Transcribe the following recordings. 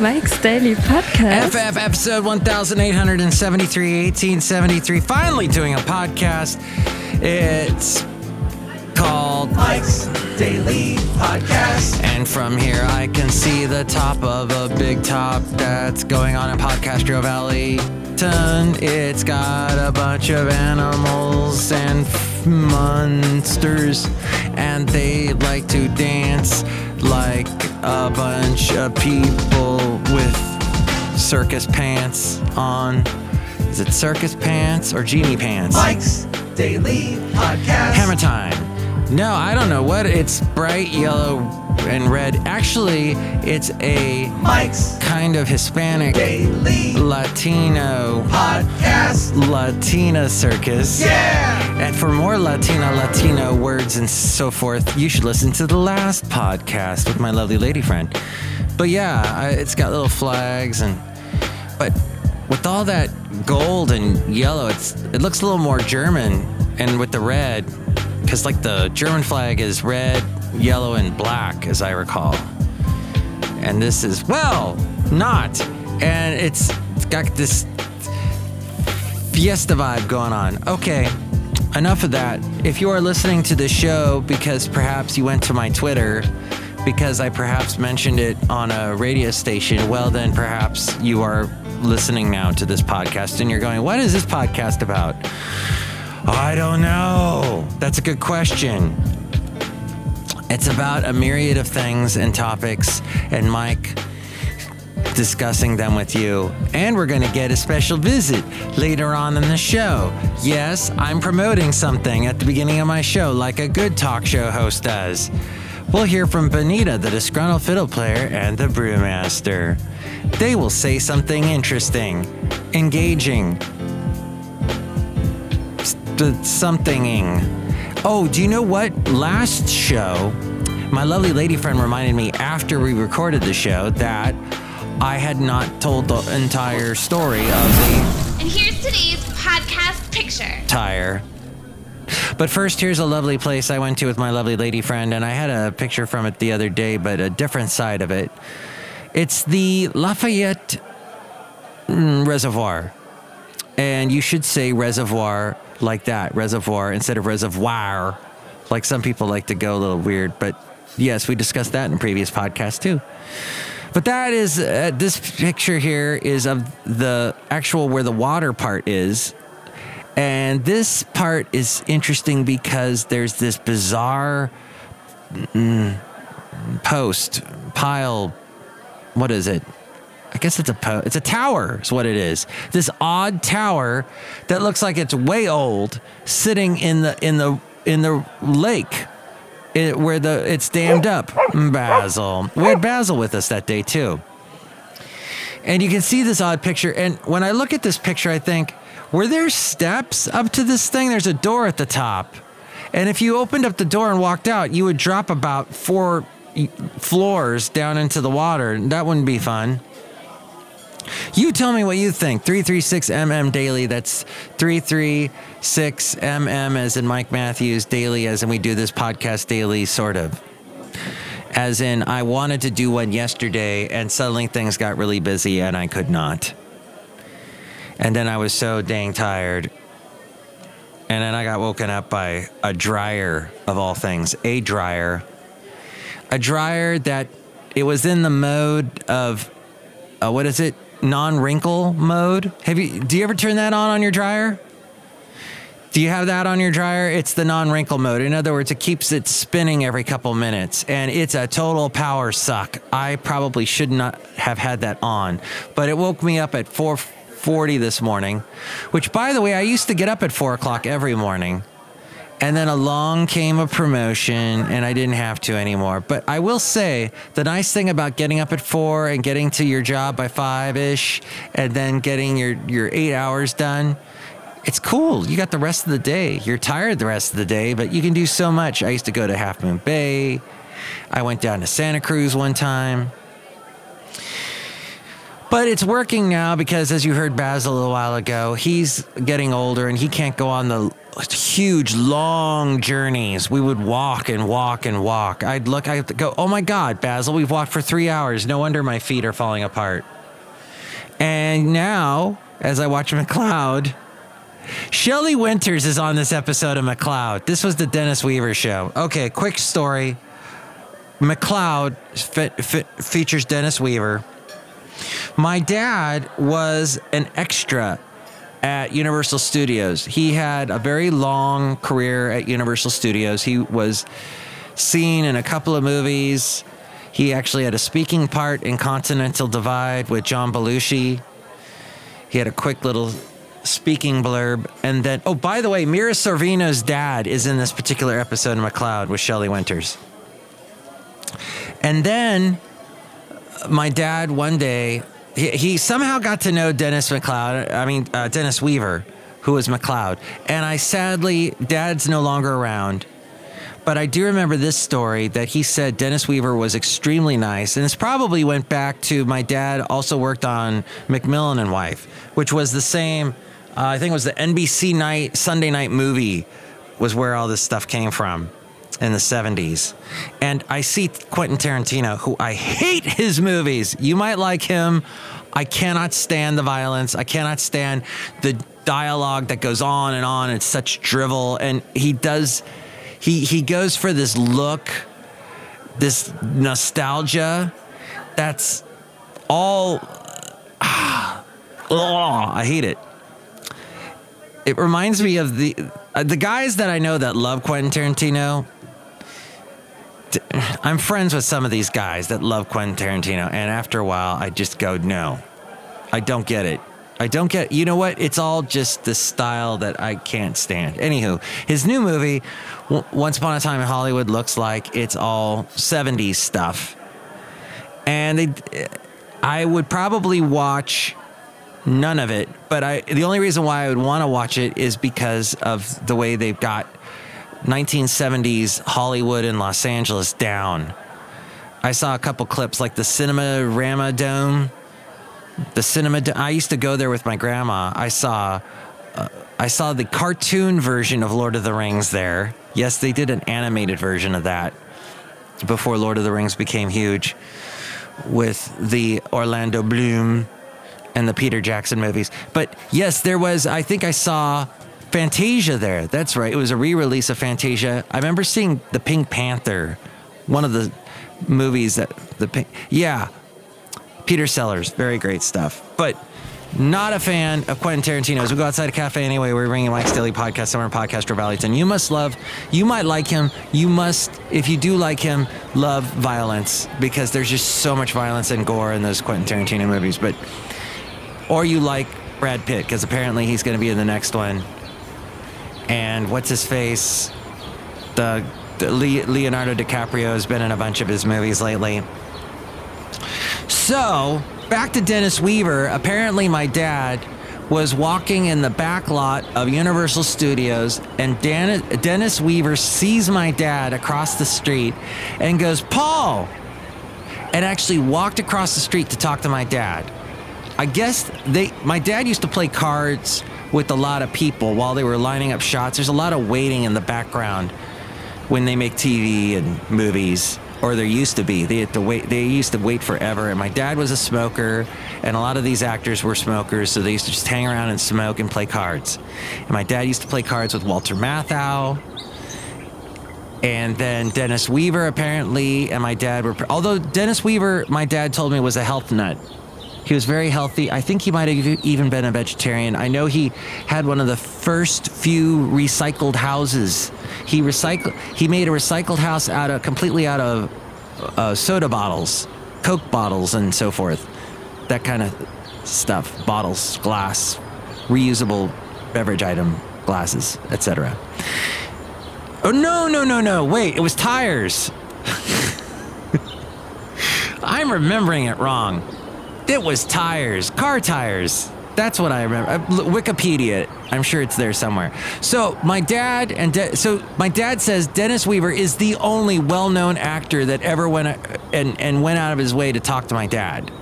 Mike's Daily Podcast. FF episode 1873, 1873. Finally doing a podcast. It's called Mike's Daily Podcast. And from here, I can see the top of a big top that's going on in Podcastro Valley. It's got a bunch of animals and f- monsters, and they like to dance like a bunch people with circus pants on. Is it circus pants or genie pants? Mike's Daily Podcast. Hammer time. No, I don't know what. It's bright yellow and red. Actually, it's a Mike's kind of Hispanic Daily Latino Podcast. Latina circus. Yeah. And for more Latina Latino words and so forth, you should listen to the last podcast with my lovely lady friend. But yeah, I, it's got little flags and but with all that gold and yellow, it's it looks a little more German and with the red cuz like the German flag is red, yellow and black as I recall. And this is well, not. And it's, it's got this fiesta vibe going on. Okay, enough of that. If you are listening to the show because perhaps you went to my Twitter, because I perhaps mentioned it on a radio station, well, then perhaps you are listening now to this podcast and you're going, What is this podcast about? I don't know. That's a good question. It's about a myriad of things and topics, and Mike discussing them with you. And we're going to get a special visit later on in the show. Yes, I'm promoting something at the beginning of my show, like a good talk show host does. We'll hear from Bonita, the disgruntled fiddle player, and the brewmaster. They will say something interesting, engaging, somethinging. Oh, do you know what? Last show, my lovely lady friend reminded me after we recorded the show that I had not told the entire story of the And here's today's podcast picture. tire. But first, here's a lovely place I went to with my lovely lady friend, and I had a picture from it the other day, but a different side of it. It's the Lafayette mm, Reservoir. And you should say reservoir like that, reservoir, instead of reservoir, like some people like to go a little weird. But yes, we discussed that in previous podcast too. But that is, uh, this picture here is of the actual where the water part is. And this part is interesting because there's this bizarre mm, post, pile, what is it? I guess it's a po- it's a tower is what it is. This odd tower that looks like it's way old, sitting in the in the in the lake, it, where the it's dammed up. Basil, we had Basil with us that day too, and you can see this odd picture. And when I look at this picture, I think, were there steps up to this thing? There's a door at the top, and if you opened up the door and walked out, you would drop about four floors down into the water. That wouldn't be fun. You tell me what you think. 336MM daily. That's 336MM as in Mike Matthews daily, as in we do this podcast daily, sort of. As in, I wanted to do one yesterday and suddenly things got really busy and I could not. And then I was so dang tired. And then I got woken up by a dryer of all things, a dryer. A dryer that it was in the mode of, uh, what is it? Non-wrinkle mode. Have you do you ever turn that on on your dryer? Do you have that on your dryer? It's the non-wrinkle mode. In other words, it keeps it spinning every couple minutes and it's a total power suck. I probably should not have had that on, but it woke me up at 4:40 this morning, which by the way, I used to get up at four o'clock every morning. And then along came a promotion, and I didn't have to anymore. But I will say the nice thing about getting up at four and getting to your job by five ish, and then getting your, your eight hours done, it's cool. You got the rest of the day. You're tired the rest of the day, but you can do so much. I used to go to Half Moon Bay. I went down to Santa Cruz one time. But it's working now because, as you heard Basil a little while ago, he's getting older and he can't go on the huge, long journeys. We would walk and walk and walk. I'd look, I'd go, oh my God, Basil, we've walked for three hours. No wonder my feet are falling apart. And now, as I watch McCloud, Shelley Winters is on this episode of McCloud. This was the Dennis Weaver show. Okay, quick story. McCloud fe- fe- features Dennis Weaver. My dad was an extra at Universal Studios. He had a very long career at Universal Studios. He was seen in a couple of movies. He actually had a speaking part in Continental Divide with John Belushi. He had a quick little speaking blurb. And then, oh, by the way, Mira Sorvino's dad is in this particular episode of McCloud with Shelley Winters. And then uh, my dad one day, he, he somehow got to know Dennis McCloud, I mean, uh, Dennis Weaver, who was McCloud. And I sadly, dad's no longer around. But I do remember this story that he said Dennis Weaver was extremely nice. And this probably went back to my dad also worked on McMillan and Wife, which was the same, uh, I think it was the NBC night, Sunday night movie was where all this stuff came from in the 70s. And I see Quentin Tarantino, who I hate his movies. You might like him. I cannot stand the violence. I cannot stand the dialogue that goes on and on. It's such drivel. And he does, he, he goes for this look, this nostalgia that's all, ah, I hate it. It reminds me of the uh, the guys that I know that love Quentin Tarantino. I'm friends with some of these guys that love Quentin Tarantino, and after a while, I just go, no, I don't get it. I don't get. You know what? It's all just the style that I can't stand. Anywho, his new movie, Once Upon a Time in Hollywood, looks like it's all '70s stuff, and they, I would probably watch none of it. But I, the only reason why I would want to watch it is because of the way they've got 1970s Hollywood and Los Angeles down. I saw a couple clips like the Cinerama Dome. The cinema. I used to go there with my grandma. I saw, uh, I saw the cartoon version of Lord of the Rings there. Yes, they did an animated version of that before Lord of the Rings became huge with the Orlando Bloom and the Peter Jackson movies. But yes, there was, I think I saw Fantasia there. That's right. It was a re release of Fantasia. I remember seeing The Pink Panther, one of the movies that the Pink, yeah, Peter Sellers, very great stuff. But not a fan of Quentin Tarantino's. We go outside a cafe anyway, we're bringing Mike's Daily Podcast, Summer Podcast, Valleyton. You must love, you might like him. You must, if you do like him, love violence because there's just so much violence and gore in those Quentin Tarantino movies. But, or you like Brad Pitt because apparently he's going to be in the next one. And what's his face? The, the Le- Leonardo DiCaprio has been in a bunch of his movies lately. So, back to Dennis Weaver. Apparently, my dad was walking in the back lot of Universal Studios, and Dan- Dennis Weaver sees my dad across the street and goes, Paul! And actually walked across the street to talk to my dad. I guess they, my dad used to play cards with a lot of people while they were lining up shots. There's a lot of waiting in the background when they make TV and movies, or there used to be. They had to wait. They used to wait forever. And my dad was a smoker, and a lot of these actors were smokers, so they used to just hang around and smoke and play cards. And my dad used to play cards with Walter Matthau. And then Dennis Weaver, apparently, and my dad were. Although Dennis Weaver, my dad told me, was a health nut. He was very healthy. I think he might have even been a vegetarian. I know he had one of the first few recycled houses. He recycled. He made a recycled house out of completely out of uh, soda bottles, Coke bottles, and so forth. That kind of stuff. Bottles, glass, reusable beverage item, glasses, etc. Oh no no no no! Wait, it was tires. I'm remembering it wrong. It was tires, car tires. That's what I remember. Uh, Wikipedia. I'm sure it's there somewhere. So my dad and De- so my dad says Dennis Weaver is the only well-known actor that ever went uh, and and went out of his way to talk to my dad.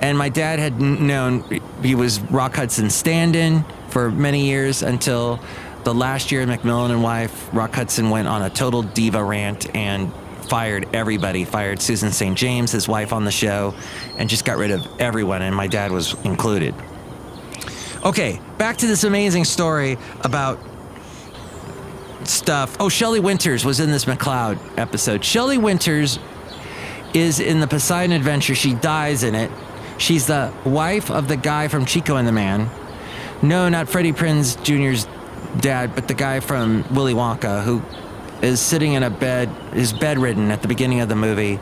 And my dad had known he was Rock Hudson stand-in for many years until the last year McMillan and wife, Rock Hudson went on a total diva rant and fired everybody. Fired Susan St. James, his wife, on the show, and just got rid of everyone, and my dad was included. Okay, back to this amazing story about stuff. Oh, Shelley Winters was in this McCloud episode. Shelley Winters is in the Poseidon Adventure. She dies in it. She's the wife of the guy from Chico and the Man. No, not Freddie Prinze Jr.'s dad, but the guy from Willy Wonka who is sitting in a bed, is bedridden at the beginning of the movie,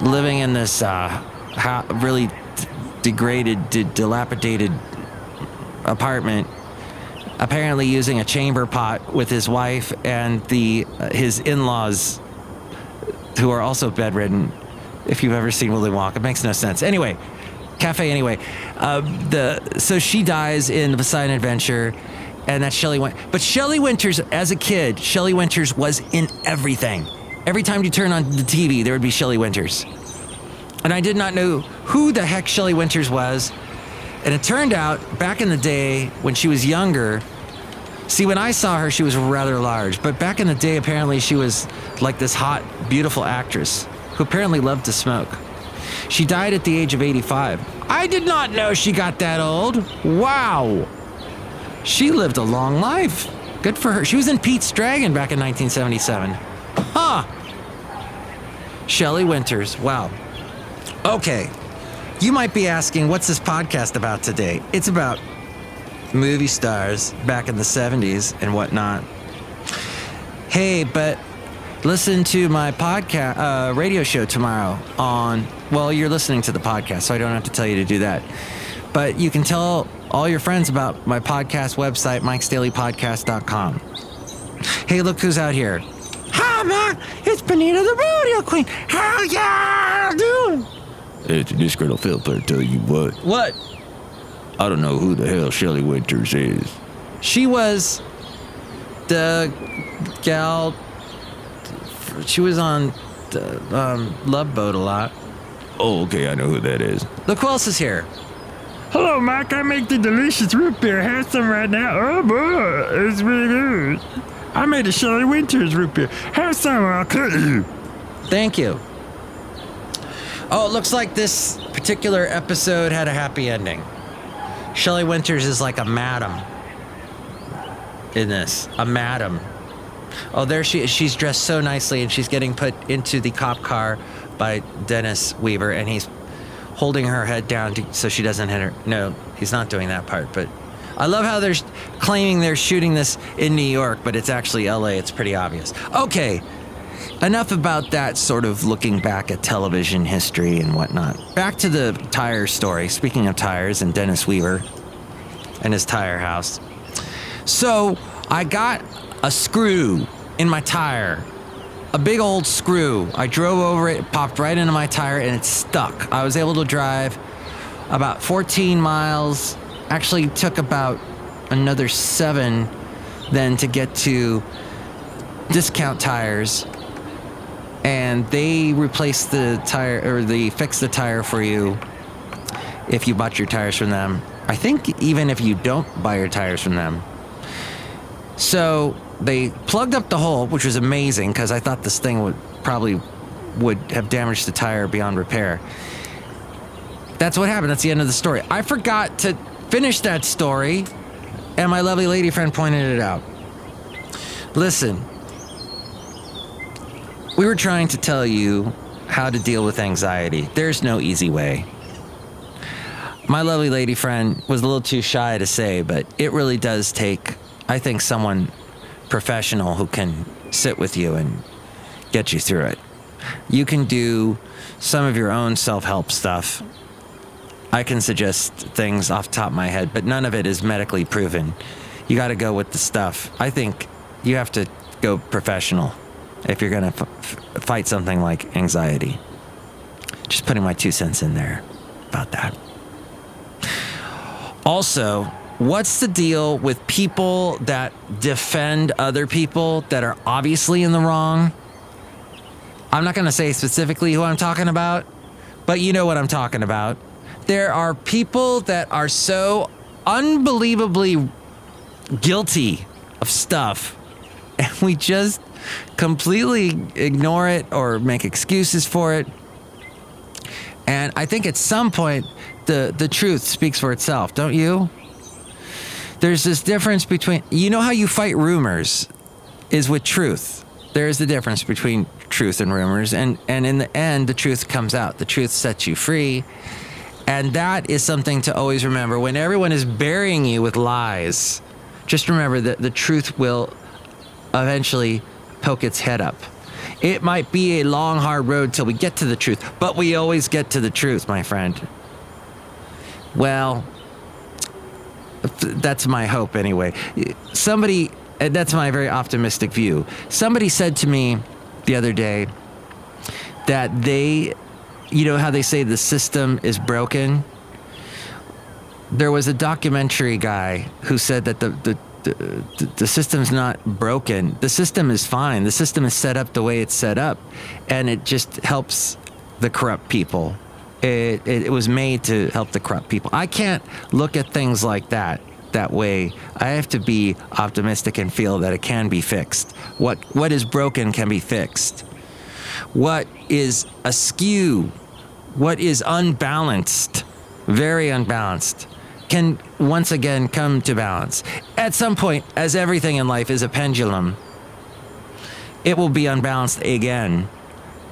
living in this uh, really degraded, d- dilapidated apartment apparently using a chamber pot with his wife and the uh, his in-laws who are also bedridden. If you've ever seen willy wonka it makes no sense. Anyway cafe anyway. Uh, the so she dies in the poseidon adventure and that's Shelley Winters. But Shelley Winters, as a kid, Shelley Winters was in everything. Every time you turn on the TV, there would be Shelley Winters. And I did not know who the heck Shelley Winters was. And it turned out, back in the day when she was younger, see, when I saw her, she was rather large. But back in the day, apparently, she was like this hot, beautiful actress who apparently loved to smoke. She died at the age of 85. I did not know she got that old. Wow. She lived a long life. Good for her. She was in Pete's Dragon back in 1977. Huh. Shelley Winters. Wow. Okay. You might be asking, what's this podcast about today? It's about movie stars back in the 70s and whatnot. Hey, but listen to my podcast, uh, radio show tomorrow on, well, you're listening to the podcast, so I don't have to tell you to do that. But you can tell all your friends about my podcast website, mikesdailypodcast.com. Hey, look who's out here. Hi, man. It's Benita the Rodeo Queen. How y'all doing? It's this girl filter tell you what. What? I don't know who the hell Shelley Winters is. She was the gal. She was on the um, Love Boat a lot. Oh, okay, I know who that is. Look who else is here. Hello, Mike. I make the delicious root beer. Have some right now. Oh, boy. It's really good. I made a Shelley Winters root beer. Have some or I'll cut you. Thank you. Oh, it looks like this particular episode had a happy ending. Shelley Winters is like a madam in this. A madam. Oh, there she is. She's dressed so nicely and she's getting put into the cop car by Dennis Weaver and he's holding her head down to, so she doesn't hit her. No, he's not doing that part, but I love how they're claiming they're shooting this in New York, but it's actually LA. It's pretty obvious. Okay, enough about that sort of looking back at television history and whatnot. Back to the tire story. Speaking of tires and Dennis Weaver and his tire house. So I got a screw in my tire. A big old screw. I drove over it, popped right into my tire, and it stuck. I was able to drive about 14 miles. Actually, took about another seven then to get to discount tires and they replace the tire or they fix the tire for you if you bought your tires from them. I think even if you don't buy your tires from them. So they plugged up the hole, which was amazing because I thought this thing would probably would have damaged the tire beyond repair. That's what happened. That's the end of the story. I forgot to finish that story, and my lovely lady friend pointed it out. Listen, we were trying to tell you how to deal with anxiety. There's no easy way. My lovely lady friend was a little too shy to say, but it really does take, I think, someone professional who can sit with you and get you through it. You can do some of your own self help stuff. I can suggest things off top of my head, but none of it is medically proven. You got to go with the stuff. I think you have to go professional if you're going to f- fight something like anxiety. Just putting my two cents in there about that. Also, what's the deal with people that defend other people that are obviously in the wrong? I'm not going to say specifically who I'm talking about, but you know what I'm talking about. There are people that are so unbelievably guilty of stuff and we just completely ignore it or make excuses for it. And I think at some point the the truth speaks for itself, don't you? There's this difference between you know how you fight rumors is with truth. There is the difference between truth and rumors and and in the end the truth comes out. The truth sets you free. And that is something to always remember when everyone is burying you with lies. Just remember that the truth will eventually poke its head up. It might be a long, hard road till we get to the truth, but we always get to the truth, my friend. Well, that's my hope anyway. Somebody, uh, that's my very optimistic view. Somebody said to me the other day that they, you know how they say the system is broken? There was a documentary guy who said that the, the the, the system's not broken. The system is fine. The system is set up the way it's set up, and it just helps the corrupt people. It, it, it was made to help the corrupt people. I can't look at things like that that way. I have to be optimistic and feel that it can be fixed. What what is broken can be fixed. What is askew, what is unbalanced, very unbalanced, can once again come to balance. At some point, as everything in life is a pendulum, it will be unbalanced again.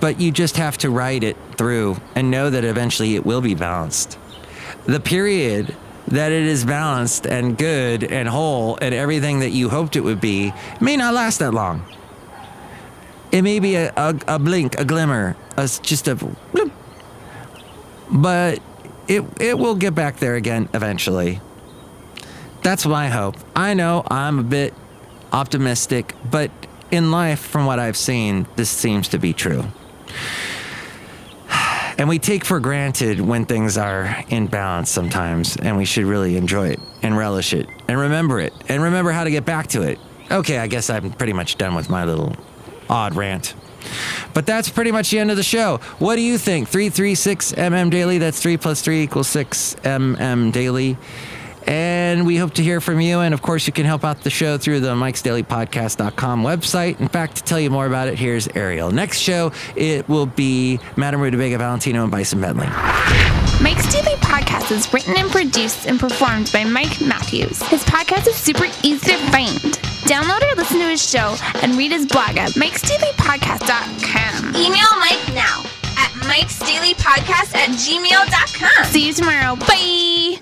But you just have to ride it through and know that eventually it will be balanced. The period that it is balanced and good and whole and everything that you hoped it would be may not last that long. It may be a, a, a blink, a glimmer, a, just a bloop. But it it will get back there again eventually. That's my hope. I know I'm a bit optimistic, but in life, from what I've seen, this seems to be true. And we take for granted when things are in balance sometimes, and we should really enjoy it and relish it and remember it and remember how to get back to it. Okay, I guess I'm pretty much done with my little odd rant. But that's pretty much the end of the show. What do you think? 336 MM Daily. That's 3 plus 3 equals 6 MM Daily. And we hope to hear from you. And of course, you can help out the show through the mikesdailypodcast.com website. In fact, to tell you more about it, here's Ariel. Next show, it will be Madame Rutabaga Valentino and Bison Bentley. Mike's Daily Podcast is written and produced and performed by Mike Matthews. His podcast is super easy to find. Download or listen to his show and read his blog at mikesdailypodcast.com. Email Mike now at mikesdailypodcast at gmail.com. See you tomorrow. Bye.